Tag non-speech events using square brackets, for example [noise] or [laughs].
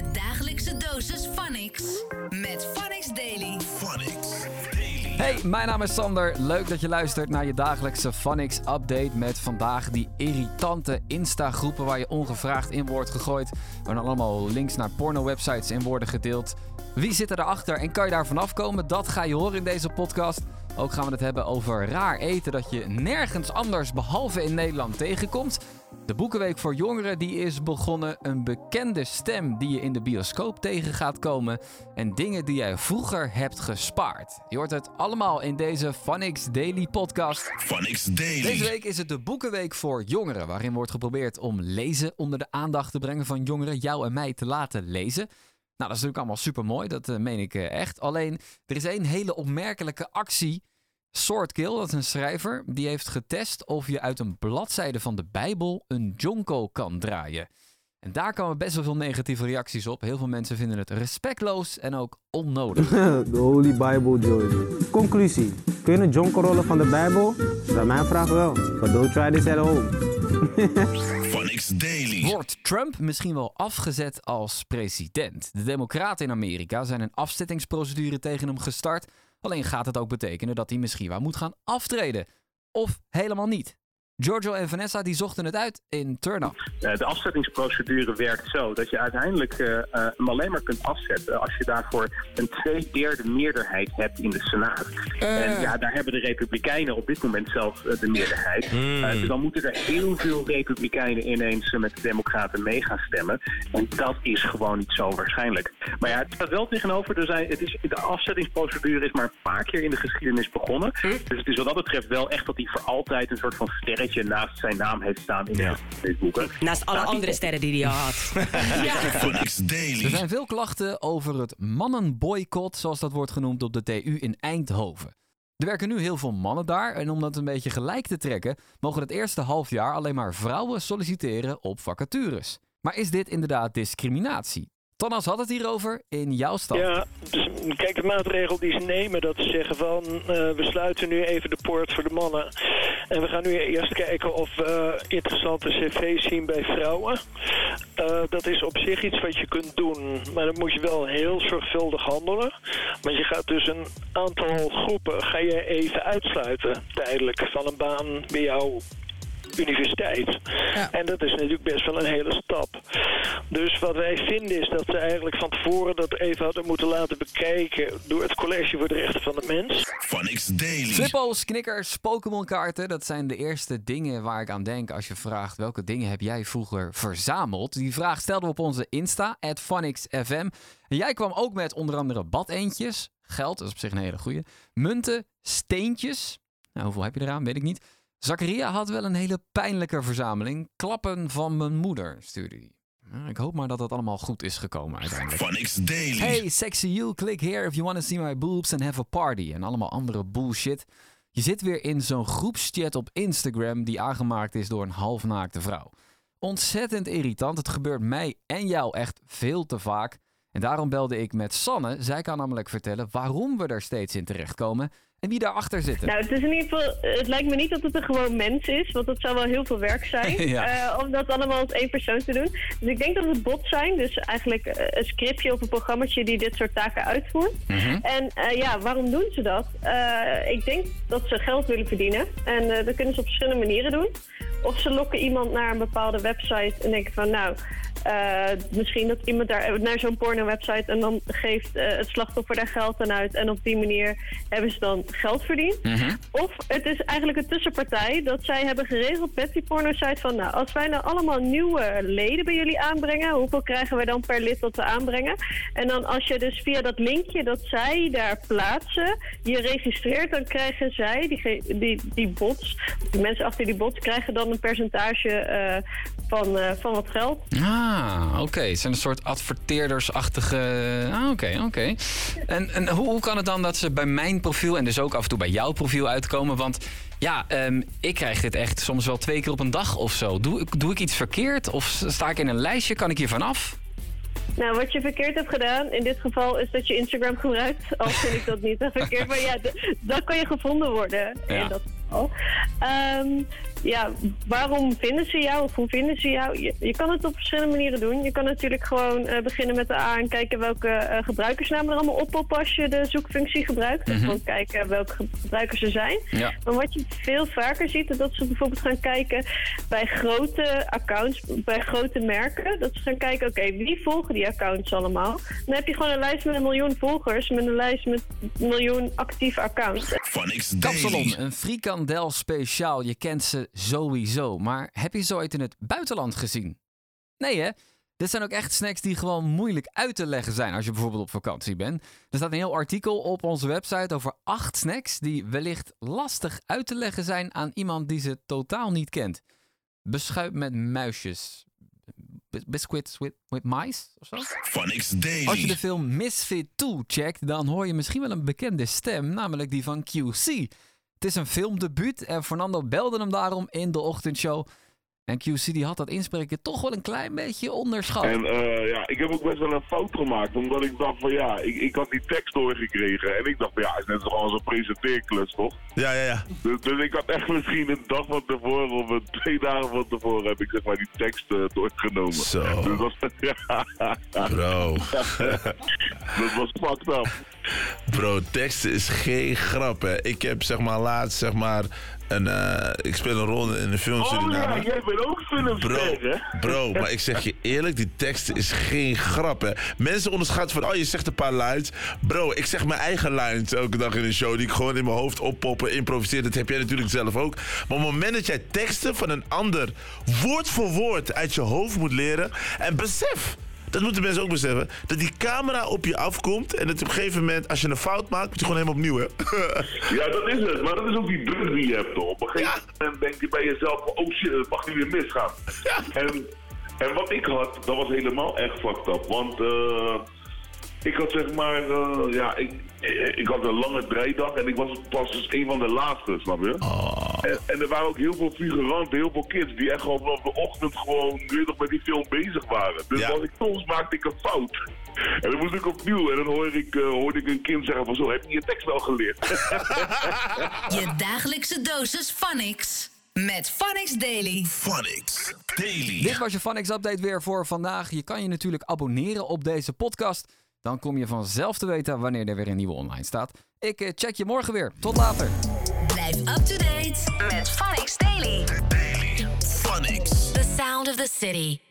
Je dagelijkse dosis Phonics met Phonics Daily. Hey, mijn naam is Sander. Leuk dat je luistert naar je dagelijkse Phonics update met vandaag die irritante Insta-groepen waar je ongevraagd in wordt gegooid. Waar dan allemaal links naar porno-websites in worden gedeeld. Wie zit erachter en kan je daar vanaf komen? Dat ga je horen in deze podcast. Ook gaan we het hebben over raar eten dat je nergens anders behalve in Nederland tegenkomt. De Boekenweek voor Jongeren die is begonnen. Een bekende stem die je in de bioscoop tegen gaat komen. En dingen die jij vroeger hebt gespaard. Je hoort het allemaal in deze Phonics Daily podcast. Phonics Daily. Deze week is het de Boekenweek voor Jongeren. Waarin wordt geprobeerd om lezen onder de aandacht te brengen van jongeren. Jou en mij te laten lezen. Nou, dat is natuurlijk allemaal super mooi. Dat eh, meen ik eh, echt. Alleen, er is één hele opmerkelijke actie Swordkill, dat is een schrijver, die heeft getest of je uit een bladzijde van de Bijbel een jonko kan draaien. En daar komen best wel veel negatieve reacties op. Heel veel mensen vinden het respectloos en ook onnodig. [laughs] De Holy Bible Joy. Conclusie. Kun je een jonker rollen van de Bijbel? Bij mijn vraag wel. But don't try this at home. [laughs] Phonics Daily. Wordt Trump misschien wel afgezet als president? De Democraten in Amerika zijn een afzettingsprocedure tegen hem gestart. Alleen gaat het ook betekenen dat hij misschien wel moet gaan aftreden. Of helemaal niet. Giorgio en Vanessa die zochten het uit in Turn Up. Uh, de afzettingsprocedure werkt zo dat je uiteindelijk uh, uh, hem alleen maar kunt afzetten als je daarvoor een tweederde meerderheid hebt in de Senaat. En ja, daar hebben de Republikeinen op dit moment zelf de meerderheid. Mm. dus dan moeten er heel veel Republikeinen ineens met de Democraten mee gaan stemmen. En dat is gewoon niet zo waarschijnlijk. Maar ja, het staat wel tegenover. Er zijn, het is, de afzettingsprocedure is maar een paar keer in de geschiedenis begonnen. Dus het is wat dat betreft wel echt dat hij voor altijd een soort van sterretje naast zijn naam heeft staan in Ja. de boeken. Naast alle Nou, andere sterren die hij had. [laughs] Er Daily. zijn veel klachten over het mannenboycott, zoals dat wordt genoemd op de TU in Eindhoven. Er werken nu heel veel mannen daar en om dat een beetje gelijk te trekken, mogen het eerste half jaar alleen maar vrouwen solliciteren op vacatures. Maar is dit inderdaad discriminatie? Thomas had het hierover in jouw stad. Ja, dus, kijk, de maatregel die ze nemen, dat ze zeggen van... eh, we sluiten nu even de poort voor de mannen. En we gaan nu eerst kijken of we interessante cv's zien bij vrouwen. Eh, dat is op zich iets wat je kunt doen. Maar dan moet je wel heel zorgvuldig handelen. Want je gaat dus een aantal groepen ga je even uitsluiten tijdelijk van een baan bij jou universiteit. En dat is natuurlijk best wel een hele stap. Dus wat wij vinden is dat ze eigenlijk van tevoren dat even hadden moeten laten bekijken door het College voor de Rechten van de Mens. Phonics Daily. Flippo's, knikkers, Pokémon kaarten, dat zijn de eerste dingen waar ik aan denk als je vraagt welke dingen heb jij vroeger verzameld. Die vraag stelden we op onze Insta, @phonixfm. En jij kwam ook met onder andere badeentjes, geld, dat is op zich een hele goeie, munten, steentjes. Nou, hoeveel heb je eraan, weet ik niet. Zakaria had wel een hele pijnlijke verzameling. Klappen van mijn moeder, stuurde hij. Ik hoop maar dat dat allemaal goed is gekomen uiteindelijk. Phonics Daily. Hey, sexy you, click here if you want to see my boobs and have a party. En allemaal andere bullshit. Je zit weer in zo'n groepschat op Instagram die aangemaakt is door een halfnaakte vrouw. Ontzettend irritant. Het gebeurt mij en jou echt veel te vaak. En daarom belde ik met Sanne. Zij kan namelijk vertellen waarom we er steeds in terechtkomen en wie daarachter zitten. Nou, het is in ieder geval. Het lijkt me niet dat het een gewoon mens is, want dat zou wel heel veel werk zijn. [laughs] Ja. eh, om dat allemaal als één persoon te doen. Dus ik denk dat het bots zijn, dus eigenlijk eh, een scriptje of een programmaatje die dit soort taken uitvoert. En eh, ja, waarom doen ze dat? Ik denk dat ze geld willen verdienen. En dat kunnen ze op verschillende manieren doen. Of ze lokken iemand naar een bepaalde website en denken van nou. Eh, misschien dat iemand daar naar zo'n porno-website en dan geeft eh, het slachtoffer daar geld aan uit. En op die manier hebben ze dan geld verdiend. Of het is eigenlijk een tussenpartij dat zij hebben geregeld met die porno-site van... nou, als wij nou allemaal nieuwe leden bij jullie aanbrengen... hoeveel krijgen wij dan per lid dat we aanbrengen? En dan als je dus via dat linkje dat zij daar plaatsen... je registreert, dan krijgen zij, die, die, die bots... die mensen achter die bots krijgen dan een percentage eh, van, eh, van wat geld. Ah, oké. Het zijn een soort adverteerdersachtige... Ah, oké, oké. En, en hoe, hoe kan het dan dat ze bij mijn profiel en dus ook af en toe bij jouw profiel uitkomen? Want ja, ehm, ik krijg dit echt soms wel twee keer op een dag of zo. Doe, ik- doe ik iets verkeerd of sta ik in een lijstje? Kan ik hier vanaf? Nou, wat je verkeerd hebt gedaan in dit geval is dat je Instagram gebruikt. Al vind ik dat niet verkeerd. [laughs] Maar ja, dan kan je gevonden worden Ja. in dat Ehm, ja, waarom vinden ze jou of hoe vinden ze jou? Je, je kan het op verschillende manieren doen. Je kan natuurlijk gewoon eh, beginnen met de A en kijken welke eh, gebruikersnamen er allemaal oppoppen als je de zoekfunctie gebruikt. En gewoon kijken welke ge- gebruikers er zijn. Ja. Maar wat je veel vaker ziet, is dat ze bijvoorbeeld gaan kijken bij grote accounts, bij grote merken. Dat ze gaan kijken, oké, wie volgen die accounts allemaal? Dan heb je gewoon een lijst met een miljoen volgers, met een lijst met een miljoen actieve accounts. Phonics Kapsalon, Daily. een frikandel speciaal. Je kent ze sowieso. Maar heb je ze ooit in het buitenland gezien? Nee hè? Dit zijn ook echt snacks die gewoon moeilijk uit te leggen zijn als je bijvoorbeeld op vakantie bent. Er staat een heel artikel op onze website over acht snacks die wellicht lastig uit te leggen zijn aan iemand die ze totaal niet kent. Beschuit met muisjes. Bis- Biscuits with, with mice of zo? Phonics Als je de Daily. film Misfit 2 checkt, dan hoor je misschien wel een bekende stem, namelijk die van QC. Het is een filmdebuut en Fernando belde hem daarom in de ochtendshow. En QC die had dat inspreken toch wel een klein beetje onderschat. En eh, ja, ik heb ook best wel een fout gemaakt, omdat ik dacht van ja, ik, ik had die tekst doorgekregen. En ik dacht van ja, het is net gewoon zo'n presenteerklus toch? Ja, ja, ja. Dus, dus ik had echt misschien een dag van tevoren of een twee dagen van tevoren heb ik zeg maar die tekst eh, doorgenomen. Zo. Dus dat, ja, [laughs] Bro. [laughs] dat was fucked up. Bro, teksten is geen grap, hè. Ik heb zeg maar laatst, zeg maar, een, eh, ik speel een rol in een film Oh ja, jij bent ook filmster hè? Bro, bro, [laughs] maar ik zeg je eerlijk, die teksten is geen grap, hè. Mensen onderschatten van, oh, je zegt een paar lines. Bro, ik zeg mijn eigen lines elke dag in een show, die ik gewoon in mijn hoofd oppoppen, improviseer. Dat heb jij natuurlijk zelf ook. Maar op het moment dat jij teksten van een ander woord voor woord uit je hoofd moet leren, en besef... Dat moeten mensen ook beseffen. Dat die camera op je afkomt. En dat op een gegeven moment, als je een fout maakt, moet je gewoon helemaal opnieuw, hè? [laughs] Ja, dat is het. Maar dat is ook die druk die je hebt. Toch? Op een gegeven moment denk je bij jezelf: oh shit, het mag niet weer misgaan. En, en wat ik had, dat was helemaal echt fucked up. Want eh, ik had zeg maar, eh, ja, ik, ik had een lange draaidag en ik was pas dus een van de laatste, snap je? En, en er waren ook heel veel figuranten, heel veel kids die echt gewoon vanaf de ochtend gewoon weer nog met die film bezig waren. Dus Ja. als ik soms maakte ik een fout. En dan moest ik opnieuw en dan hoorde ik, eh, hoorde ik een kind zeggen van zo, heb je je tekst wel geleerd? [laughs] Je dagelijkse dosis Phonics. Met Phonics Daily. Phonics Daily. Dit was je Funix Update weer voor vandaag. Je kan je natuurlijk abonneren op deze podcast. Dan kom je vanzelf te weten wanneer er weer een nieuwe online staat. Ik eh, check je morgen weer. Tot later. Blijf up to date met Phonics Daily. Phonics. The sound of the city.